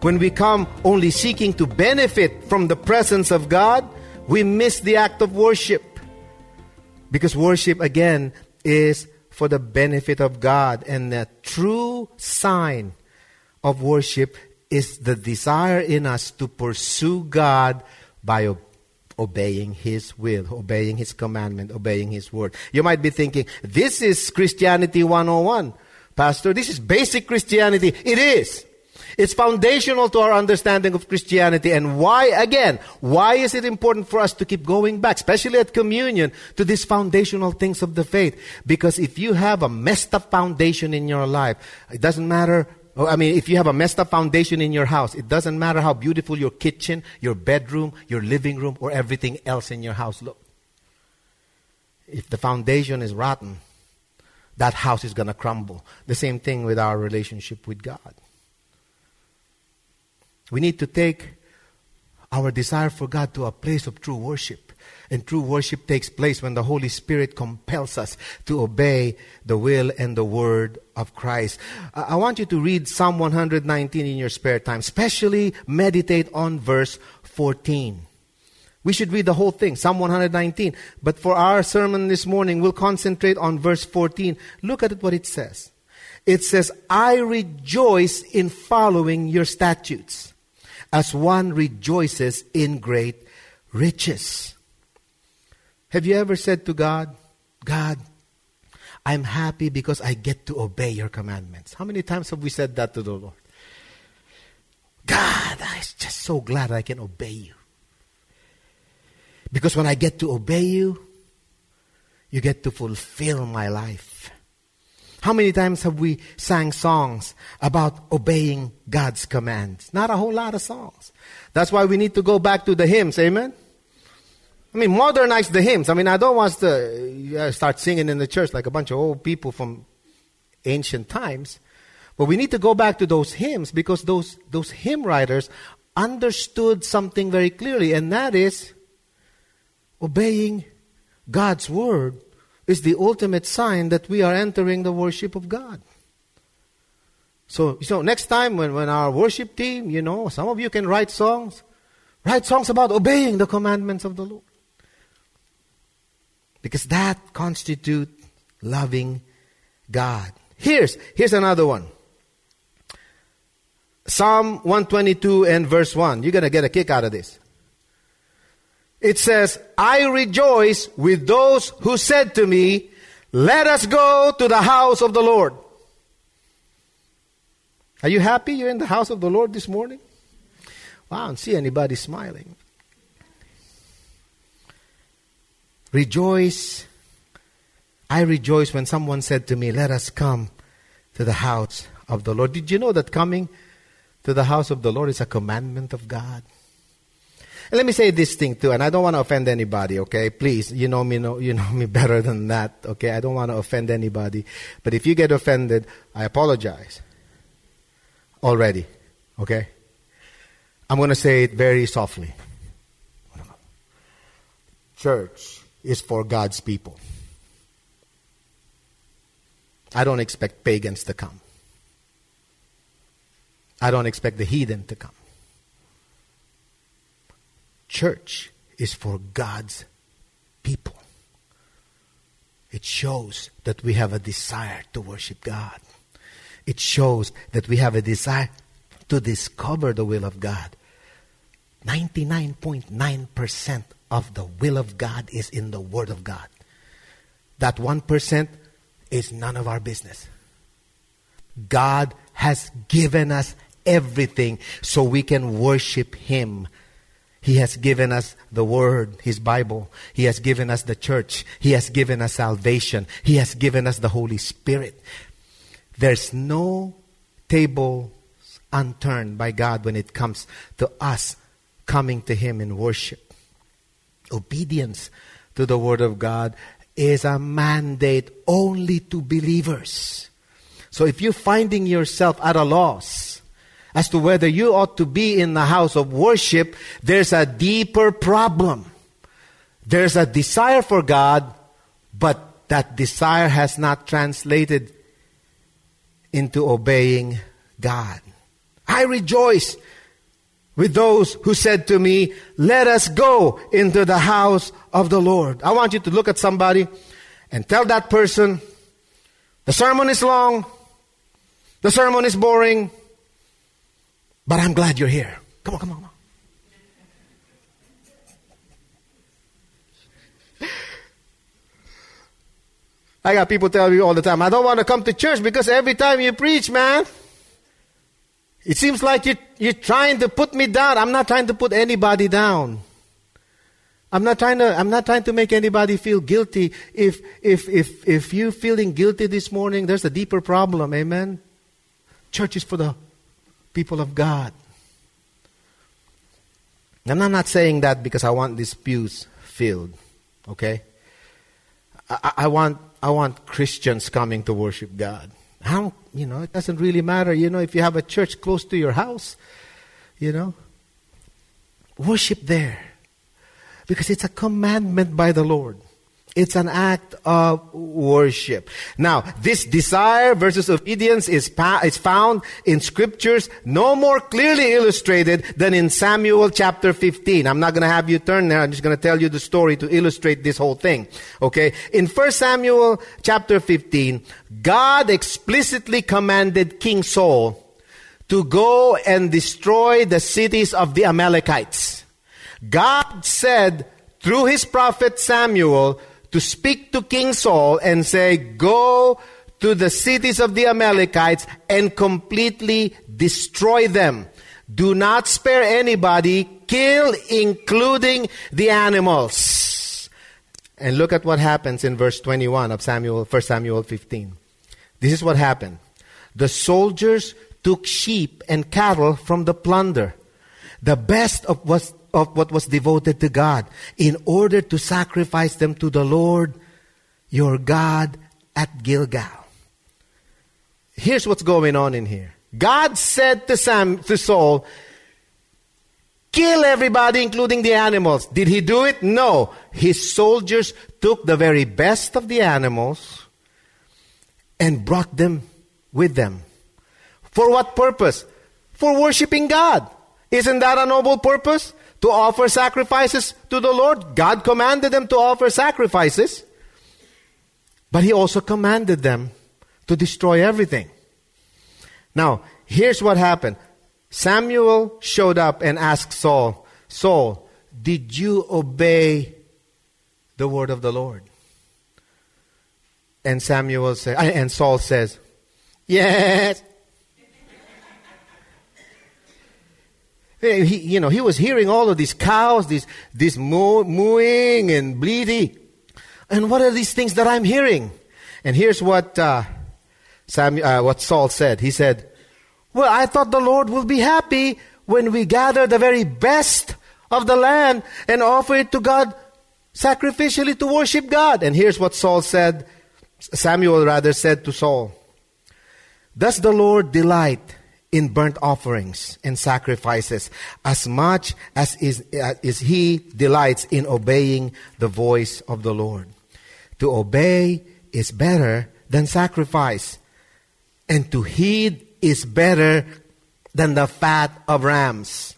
When we come only seeking to benefit from the presence of God, we miss the act of worship. Because worship, again, is for the benefit of God. And the true sign of worship is the desire in us to pursue God by ob- obeying His will, obeying His commandment, obeying His word. You might be thinking, this is Christianity 101. Pastor, this is basic Christianity. It is. It's foundational to our understanding of Christianity. And why, again, why is it important for us to keep going back, especially at communion, to these foundational things of the faith? Because if you have a messed up foundation in your life, it doesn't matter oh, I mean, if you have a messed up foundation in your house, it doesn't matter how beautiful your kitchen, your bedroom, your living room, or everything else in your house look. If the foundation is rotten, that house is going to crumble. The same thing with our relationship with God. We need to take our desire for God to a place of true worship. And true worship takes place when the Holy Spirit compels us to obey the will and the word of Christ. I want you to read Psalm 119 in your spare time, especially meditate on verse 14. We should read the whole thing, Psalm 119. But for our sermon this morning, we'll concentrate on verse 14. Look at what it says. It says, I rejoice in following your statutes as one rejoices in great riches. Have you ever said to God, God, I'm happy because I get to obey your commandments? How many times have we said that to the Lord? God, I'm just so glad I can obey you. Because when I get to obey you, you get to fulfill my life. How many times have we sang songs about obeying God's commands? Not a whole lot of songs. That's why we need to go back to the hymns, amen? I mean, modernize the hymns. I mean, I don't want to uh, start singing in the church like a bunch of old people from ancient times. But we need to go back to those hymns because those, those hymn writers understood something very clearly, and that is obeying God's word is the ultimate sign that we are entering the worship of God. So, so next time when, when our worship team, you know, some of you can write songs, write songs about obeying the commandments of the Lord. Because that constitutes loving God. Here's, here's another one. Psalm 122 and verse 1. You're going to get a kick out of this. It says, I rejoice with those who said to me, Let us go to the house of the Lord. Are you happy you're in the house of the Lord this morning? Wow, I don't see anybody smiling. Rejoice. I rejoice when someone said to me, Let us come to the house of the Lord. Did you know that coming to the house of the Lord is a commandment of God? And let me say this thing too, and I don't want to offend anybody, okay? Please, you know me, know, you know me better than that, okay? I don't want to offend anybody. But if you get offended, I apologize. Already, okay? I'm going to say it very softly. Church is for God's people. I don't expect pagans to come. I don't expect the heathen to come. Church is for God's people. It shows that we have a desire to worship God. it shows that we have a desire to discover the will of God. 99.9% of the will of God is in the Word of God. That 1% is none of our business. God has given us everything so we can worship Him. He has given us the Word, His Bible. He has given us the church. He has given us salvation. He has given us the Holy Spirit. There's no table unturned by God when it comes to us coming to Him in worship. Obedience to the Word of God is a mandate only to believers. So if you're finding yourself at a loss as to whether you ought to be in the house of worship, there's a deeper problem. There's a desire for God, but that desire has not translated into obeying God. I rejoice with those who said to me, Let us go into the house of the Lord. I want you to look at somebody and tell that person, The sermon is long, the sermon is boring, but I'm glad you're here. Come on, come on, come on. I got people telling me all the time, I don't want to come to church because every time you preach, man, it seems like you're, you're trying to put me down. I'm not trying to put anybody down. I'm not trying to, I'm not trying to make anybody feel guilty. If, if, if, if you're feeling guilty this morning, there's a deeper problem. Amen? Church is for the people of God. And I'm not saying that because I want these pews filled. Okay? I, I want, I want Christians coming to worship God. How, you know, it doesn't really matter, you know, if you have a church close to your house, you know, worship there. Because it's a commandment by the Lord. It's an act of worship. Now, this desire versus obedience is, pa- is found in scriptures no more clearly illustrated than in Samuel chapter 15. I'm not going to have you turn there. I'm just going to tell you the story to illustrate this whole thing. Okay? In 1 Samuel chapter 15, God explicitly commanded King Saul to go and destroy the cities of the Amalekites. God said through his prophet Samuel, to speak to King Saul and say, Go to the cities of the Amalekites and completely destroy them. Do not spare anybody, kill including the animals. And look at what happens in verse 21 of Samuel, 1 Samuel 15. This is what happened. The soldiers took sheep and cattle from the plunder, the best of what of what was devoted to God in order to sacrifice them to the Lord your God at Gilgal. Here's what's going on in here. God said to Sam to Saul, kill everybody including the animals. Did he do it? No. His soldiers took the very best of the animals and brought them with them. For what purpose? For worshiping God. Isn't that a noble purpose? To offer sacrifices to the Lord. God commanded them to offer sacrifices, but He also commanded them to destroy everything. Now, here's what happened Samuel showed up and asked Saul, Saul, did you obey the word of the Lord? And Samuel said, and Saul says, Yes, He, you know, he was hearing all of these cows, this, this moo, mooing and bleating. And what are these things that I'm hearing? And here's what, uh, Samuel, uh, what Saul said. He said, well, I thought the Lord will be happy when we gather the very best of the land and offer it to God sacrificially to worship God. And here's what Saul said, Samuel rather said to Saul, Does the Lord delight in burnt offerings and sacrifices as much as is, uh, is he delights in obeying the voice of the Lord. To obey is better than sacrifice, and to heed is better than the fat of rams.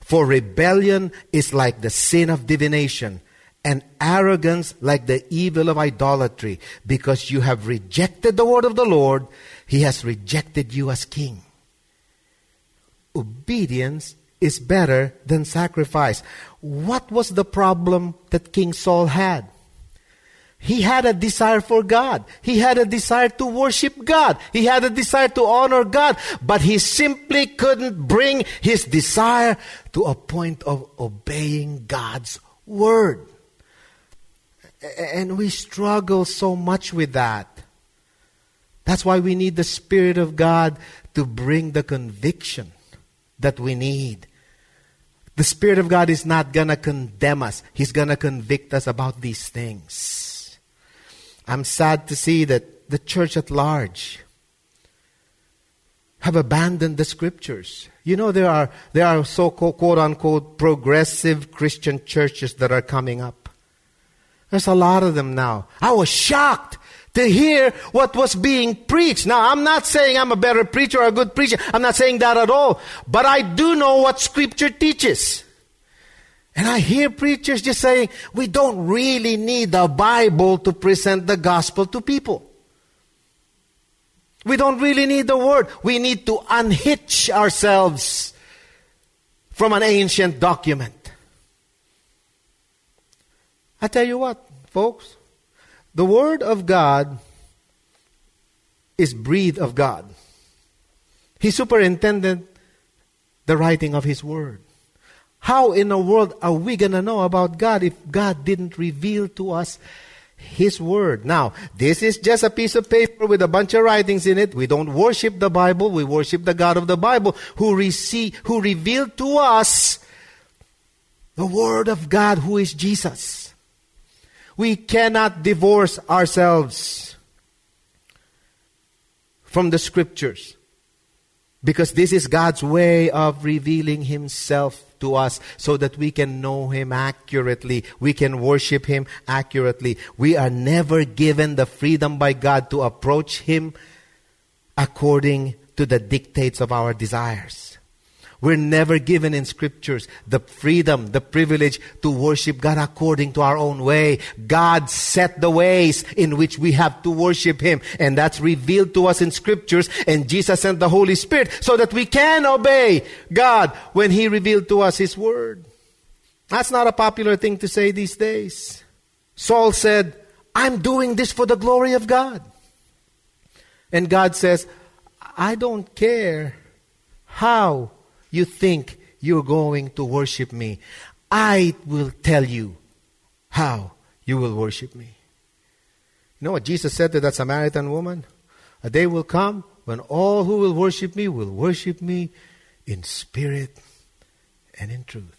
For rebellion is like the sin of divination, and arrogance like the evil of idolatry, because you have rejected the word of the Lord He has rejected you as king. Obedience is better than sacrifice. What was the problem that King Saul had? He had a desire for God. He had a desire to worship God. He had a desire to honor God. But he simply couldn't bring his desire to a point of obeying God's word. And we struggle so much with that. That's why we need the Spirit of God to bring the conviction that we need. The Spirit of God is not going to condemn us, He's going to convict us about these things. I'm sad to see that the church at large have abandoned the scriptures. You know, there are, there are so quote unquote, progressive Christian churches that are coming up. There's a lot of them now. I was shocked to hear what was being preached. Now, I'm not saying I'm a better preacher or a good preacher. I'm not saying that at all. But I do know what scripture teaches. And I hear preachers just saying, we don't really need the Bible to present the gospel to people. We don't really need the word. We need to unhitch ourselves from an ancient document. I tell you what, folks, the word of God is breathed of God. He superintended the writing of his word. How in the world are we going to know about God if God didn't reveal to us His Word? Now, this is just a piece of paper with a bunch of writings in it. We don't worship the Bible. We worship the God of the Bible who, receive, who revealed to us the Word of God who is Jesus. We cannot divorce ourselves from the Scriptures because this is God's way of revealing Himself to us so that we can know Him accurately. We can worship Him accurately. We are never given the freedom by God to approach Him according to the dictates of our desires. We're never given in scriptures the freedom, the privilege to worship God according to our own way. God set the ways in which we have to worship Him. And that's revealed to us in scriptures. And Jesus sent the Holy Spirit so that we can obey God when He revealed to us His Word. That's not a popular thing to say these days. Saul said, I'm doing this for the glory of God. And God says, I don't care how you think you're going to worship me, I will tell you how you will worship me. You know what Jesus said to that Samaritan woman? A day will come when all who will worship me will worship me in spirit and in truth.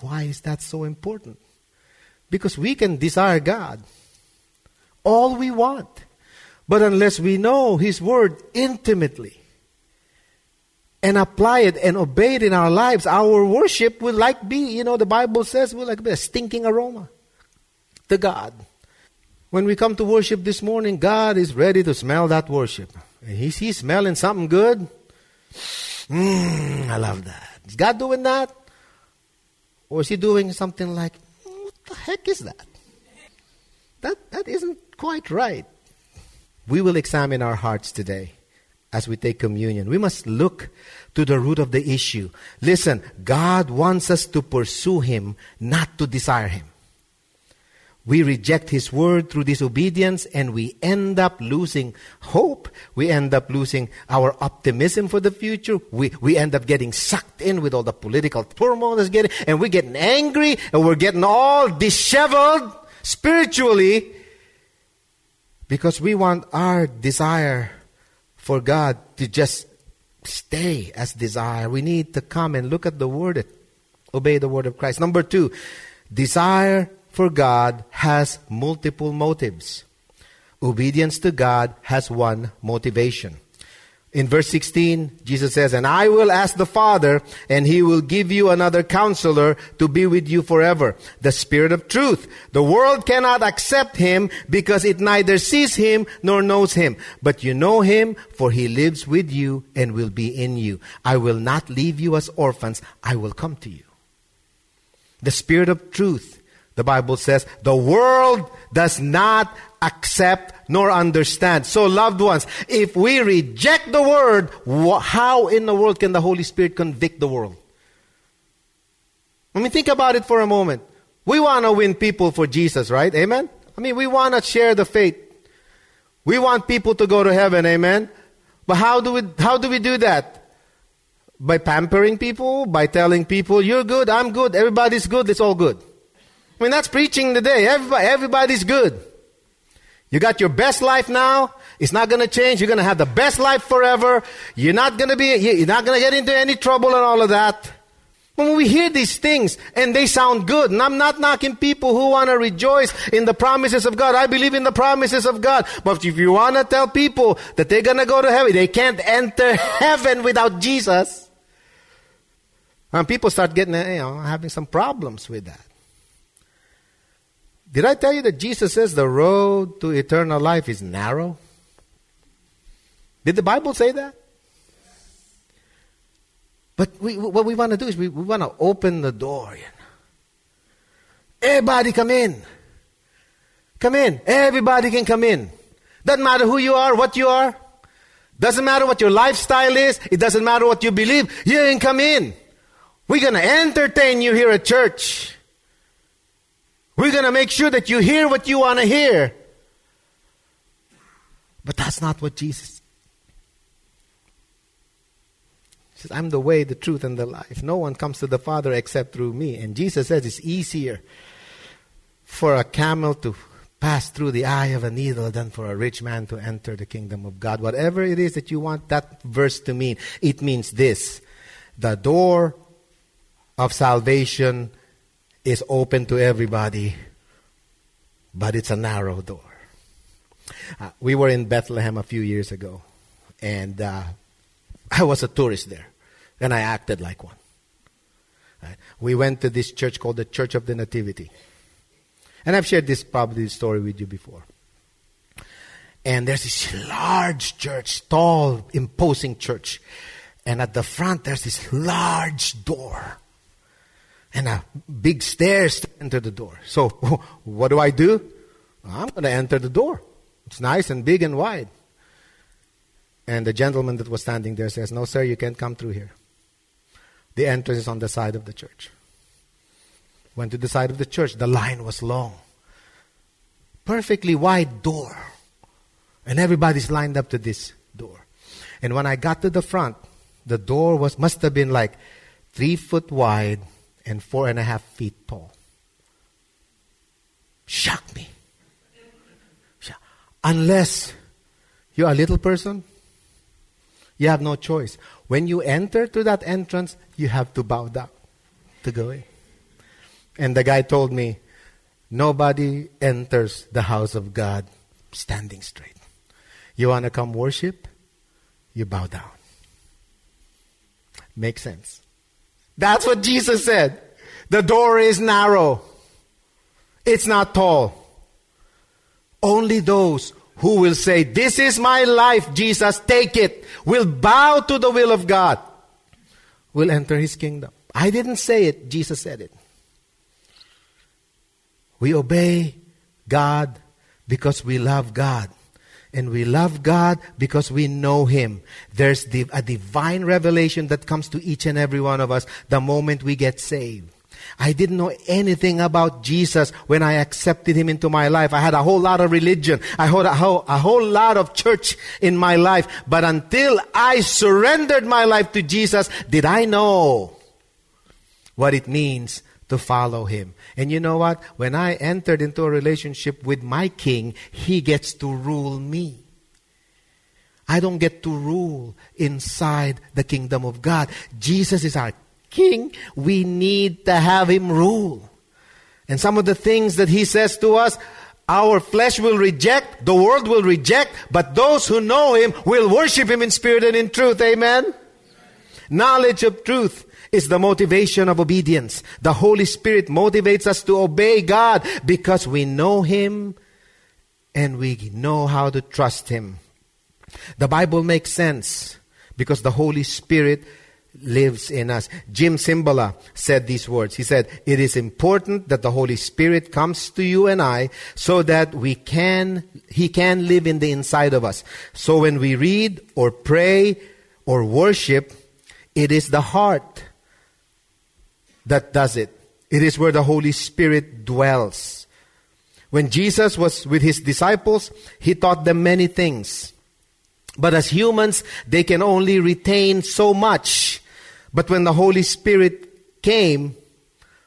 Why is that so important? Because we can desire God all we want. But unless we know His Word intimately, and apply it and obey it in our lives, our worship will like be, you know, the Bible says will like be a stinking aroma to God. When we come to worship this morning, God is ready to smell that worship. Is He smelling something good? Mmm, I love that. Is God doing that? Or is He doing something like, what the heck is that? That, that isn't quite right. We will examine our hearts today as we take communion. We must look to the root of the issue. Listen, God wants us to pursue Him, not to desire Him. We reject His word through disobedience and we end up losing hope. We end up losing our optimism for the future. We, we end up getting sucked in with all the political turmoil that's getting, and we're getting angry and we're getting all disheveled spiritually because we want our desire for God to just stay as desire. We need to come and look at the Word, obey the Word of Christ. Number two, desire for God has multiple motives. Obedience to God has one motivation. In verse 16, Jesus says, And I will ask the Father, and he will give you another counselor to be with you forever, the Spirit of truth. The world cannot accept him because it neither sees him nor knows him. But you know him, for he lives with you and will be in you. I will not leave you as orphans, I will come to you. The Spirit of truth The Bible says, the world does not accept nor understand. So, loved ones, if we reject the word, how in the world can the Holy Spirit convict the world? I mean, think about it for a moment. We want to win people for Jesus, right? Amen? I mean, we want to share the faith. We want people to go to heaven, amen? But how do we, how do we do that? By pampering people? By telling people, you're good, I'm good, everybody's good, it's all good. I mean, that's preaching today. Everybody, everybody's good. You got your best life now. It's not going to change. You're going to have the best life forever. You're not going to be, you're not going to get into any trouble and all of that. When we hear these things and they sound good, and I'm not knocking people who want to rejoice in the promises of God. I believe in the promises of God. But if you want to tell people that they're going to go to heaven, they can't enter heaven without Jesus. And people start getting, you know, having some problems with that. Did I tell you that Jesus says the road to eternal life is narrow? Did the Bible say that? But we, what we want to do is we, we want to open the door. You know. Everybody come in. Come in. Everybody can come in. Doesn't matter who you are, what you are. Doesn't matter what your lifestyle is. It doesn't matter what you believe. You can come in. We're going to entertain you here at church. We're going to make sure that you hear what you want to hear. But that's not what Jesus says, I'm the way, the truth, and the life. No one comes to the Father except through me. And Jesus says it's easier for a camel to pass through the eye of a needle than for a rich man to enter the kingdom of God. Whatever it is that you want that verse to mean, it means this. The door of salvation is open to everybody, but it's a narrow door. Uh, we were in Bethlehem a few years ago, and uh, I was a tourist there and I acted like one. Right? We went to this church called the Church of the Nativity. And I've shared this probably story with you before. And there's this large church, tall, imposing church. And at the front, there's this large door. And a big stairs to enter the door. So, what do I do? I'm going to enter the door. It's nice and big and wide. And the gentleman that was standing there says, No, sir, you can't come through here. The entrance is on the side of the church. Went to the side of the church. The line was long. Perfectly wide door. And everybody's lined up to this door. And when I got to the front, the door was must have been like three foot wide and four and a half feet tall. Shocked me. Unless you're a little person, you have no choice. When you enter to that entrance, you have to bow down to go in. And the guy told me, nobody enters the house of God standing straight. You want to come worship? You bow down. Makes sense. That's what Jesus said. The door is narrow. It's not tall. Only those who will say, This is my life, Jesus, take it, will bow to the will of God, will enter his kingdom. I didn't say it, Jesus said it. We obey God because we love God. And we love God because we know Him. There's a divine revelation that comes to each and every one of us the moment we get saved. I didn't know anything about Jesus when I accepted Him into my life. I had a whole lot of religion. I had a whole, a whole lot of church in my life. But until I surrendered my life to Jesus, did I know what it means to follow Him. And you know what? When I entered into a relationship with my King, He gets to rule me. I don't get to rule inside the kingdom of God. Jesus is our king, we need to have him rule. And some of the things that he says to us, our flesh will reject, the world will reject, but those who know him will worship him in spirit and in truth. Amen? Knowledge of truth is the motivation of obedience. The Holy Spirit motivates us to obey God because we know him and we know how to trust him. The Bible makes sense because the Holy Spirit lives in us. Jim Cymbala said these words. He said, It is important that the Holy Spirit comes to you and I so that we can, He can live in the inside of us. So when we read or pray or worship, it is the heart that does it. It is where the Holy Spirit dwells. When Jesus was with His disciples, He taught them many things. But as humans, they can only retain so much but when the Holy Spirit came,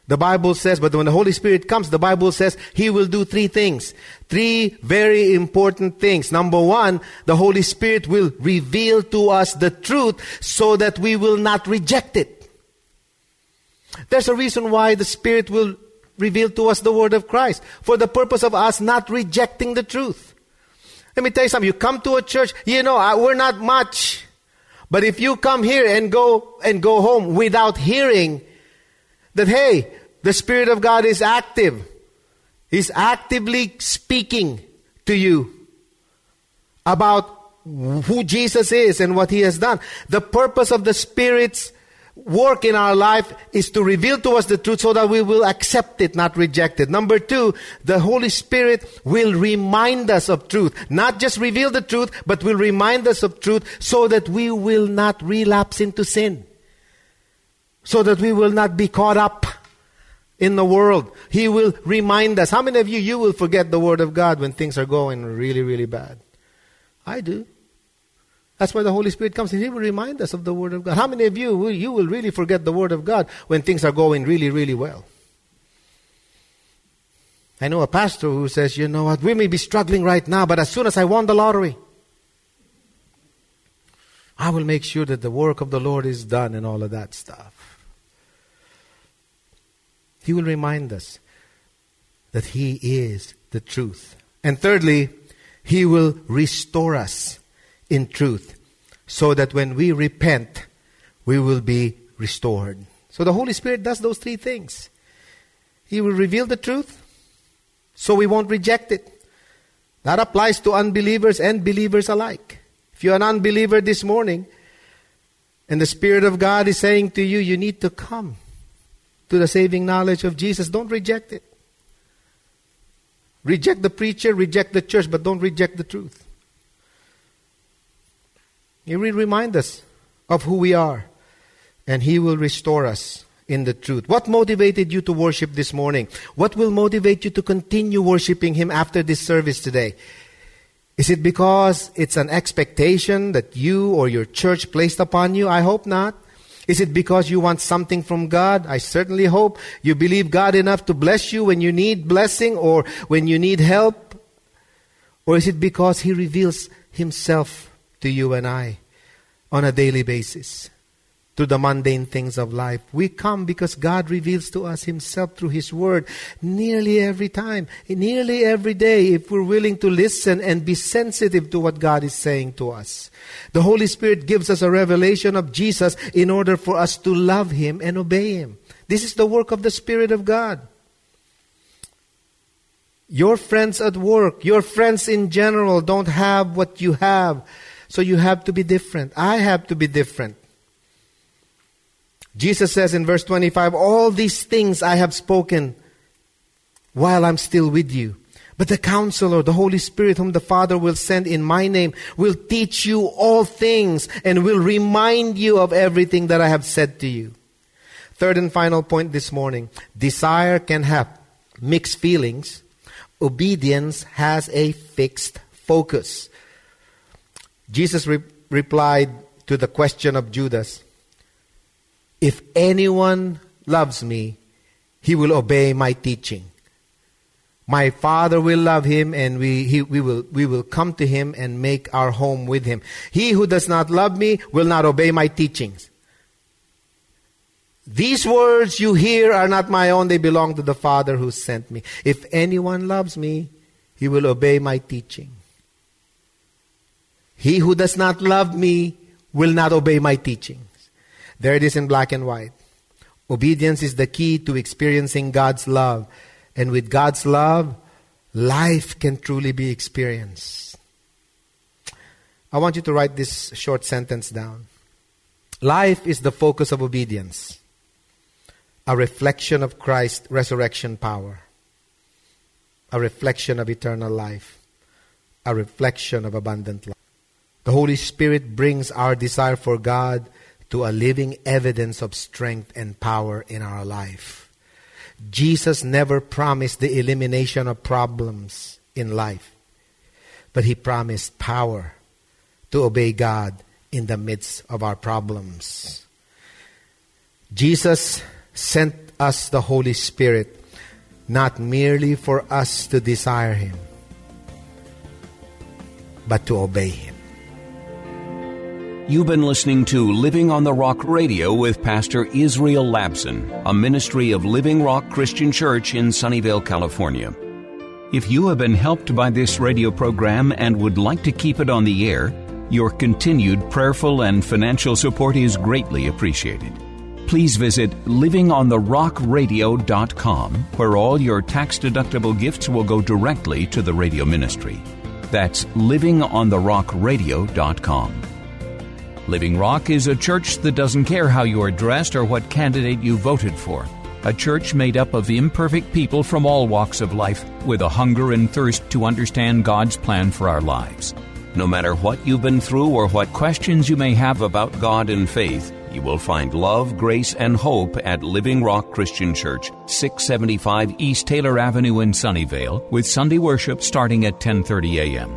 the Bible says, but when the Holy Spirit comes, the Bible says He will do three things. Three very important things. Number one, the Holy Spirit will reveal to us the truth so that we will not reject it. There's a reason why the Spirit will reveal to us the Word of Christ. For the purpose of us not rejecting the truth. Let me tell you something. You come to a church, you know, we're not much. But if you come here and go and go home without hearing that hey, the Spirit of God is active. He's actively speaking to you about who Jesus is and what he has done. The purpose of the Spirit's work in our life is to reveal to us the truth so that we will accept it, not reject it. Number two, the Holy Spirit will remind us of truth. Not just reveal the truth, but will remind us of truth so that we will not relapse into sin. So that we will not be caught up in the world. He will remind us. How many of you, you will forget the Word of God when things are going really, really bad? I do. That's why the Holy Spirit comes and He will remind us of the Word of God. How many of you, will, you will really forget the Word of God when things are going really, really well? I know a pastor who says, you know what, we may be struggling right now, but as soon as I won the lottery, I will make sure that the work of the Lord is done and all of that stuff. He will remind us that He is the truth. And thirdly, He will restore us in truth, so that when we repent, we will be restored. So the Holy Spirit does those three things. He will reveal the truth, so we won't reject it. That applies to unbelievers and believers alike. If you're an unbeliever this morning, and the Spirit of God is saying to you, you need to come to the saving knowledge of Jesus, don't reject it. Reject the preacher, reject the church, but don't reject the truth. He will remind us of who we are, and He will restore us in the truth. What motivated you to worship this morning? What will motivate you to continue worshiping Him after this service today? Is it because it's an expectation that you or your church placed upon you? I hope not. Is it because you want something from God? I certainly hope you believe God enough to bless you when you need blessing or when you need help. Or is it because He reveals Himself to you and I on a daily basis to the mundane things of life. We come because God reveals to us Himself through His Word nearly every time, nearly every day, if we're willing to listen and be sensitive to what God is saying to us. The Holy Spirit gives us a revelation of Jesus in order for us to love Him and obey Him. This is the work of the Spirit of God. Your friends at work, your friends in general don't have what you have so you have to be different. I have to be different. Jesus says in verse 25, All these things I have spoken while I'm still with you. But the counselor, the Holy Spirit, whom the Father will send in my name, will teach you all things and will remind you of everything that I have said to you. Third and final point this morning desire can have mixed feelings, obedience has a fixed focus. Jesus re- replied to the question of Judas If anyone loves me, he will obey my teaching. My Father will love him, and we, he, we, will, we will come to him and make our home with him. He who does not love me will not obey my teachings. These words you hear are not my own, they belong to the Father who sent me. If anyone loves me, he will obey my teaching. He who does not love me will not obey my teachings. There it is in black and white. Obedience is the key to experiencing God's love. And with God's love, life can truly be experienced. I want you to write this short sentence down. Life is the focus of obedience, a reflection of Christ's resurrection power, a reflection of eternal life, a reflection of abundant life. The Holy Spirit brings our desire for God to a living evidence of strength and power in our life. Jesus never promised the elimination of problems in life, but he promised power to obey God in the midst of our problems. Jesus sent us the Holy Spirit not merely for us to desire Him, but to obey Him. You've been listening to Living on the Rock Radio with Pastor Israel Labson, a ministry of Living Rock Christian Church in Sunnyvale, California. If you have been helped by this radio program and would like to keep it on the air, your continued prayerful and financial support is greatly appreciated. Please visit livingontherockradio.com, where all your tax deductible gifts will go directly to the radio ministry. That's livingontherockradio.com. Living Rock is a church that doesn't care how you are dressed or what candidate you voted for. A church made up of imperfect people from all walks of life with a hunger and thirst to understand God's plan for our lives. No matter what you've been through or what questions you may have about God and faith, you will find love, grace, and hope at Living Rock Christian Church, 675 East Taylor Avenue in Sunnyvale, with Sunday worship starting at 10:30 a.m.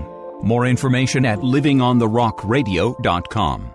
More information at livingontherockradio.com.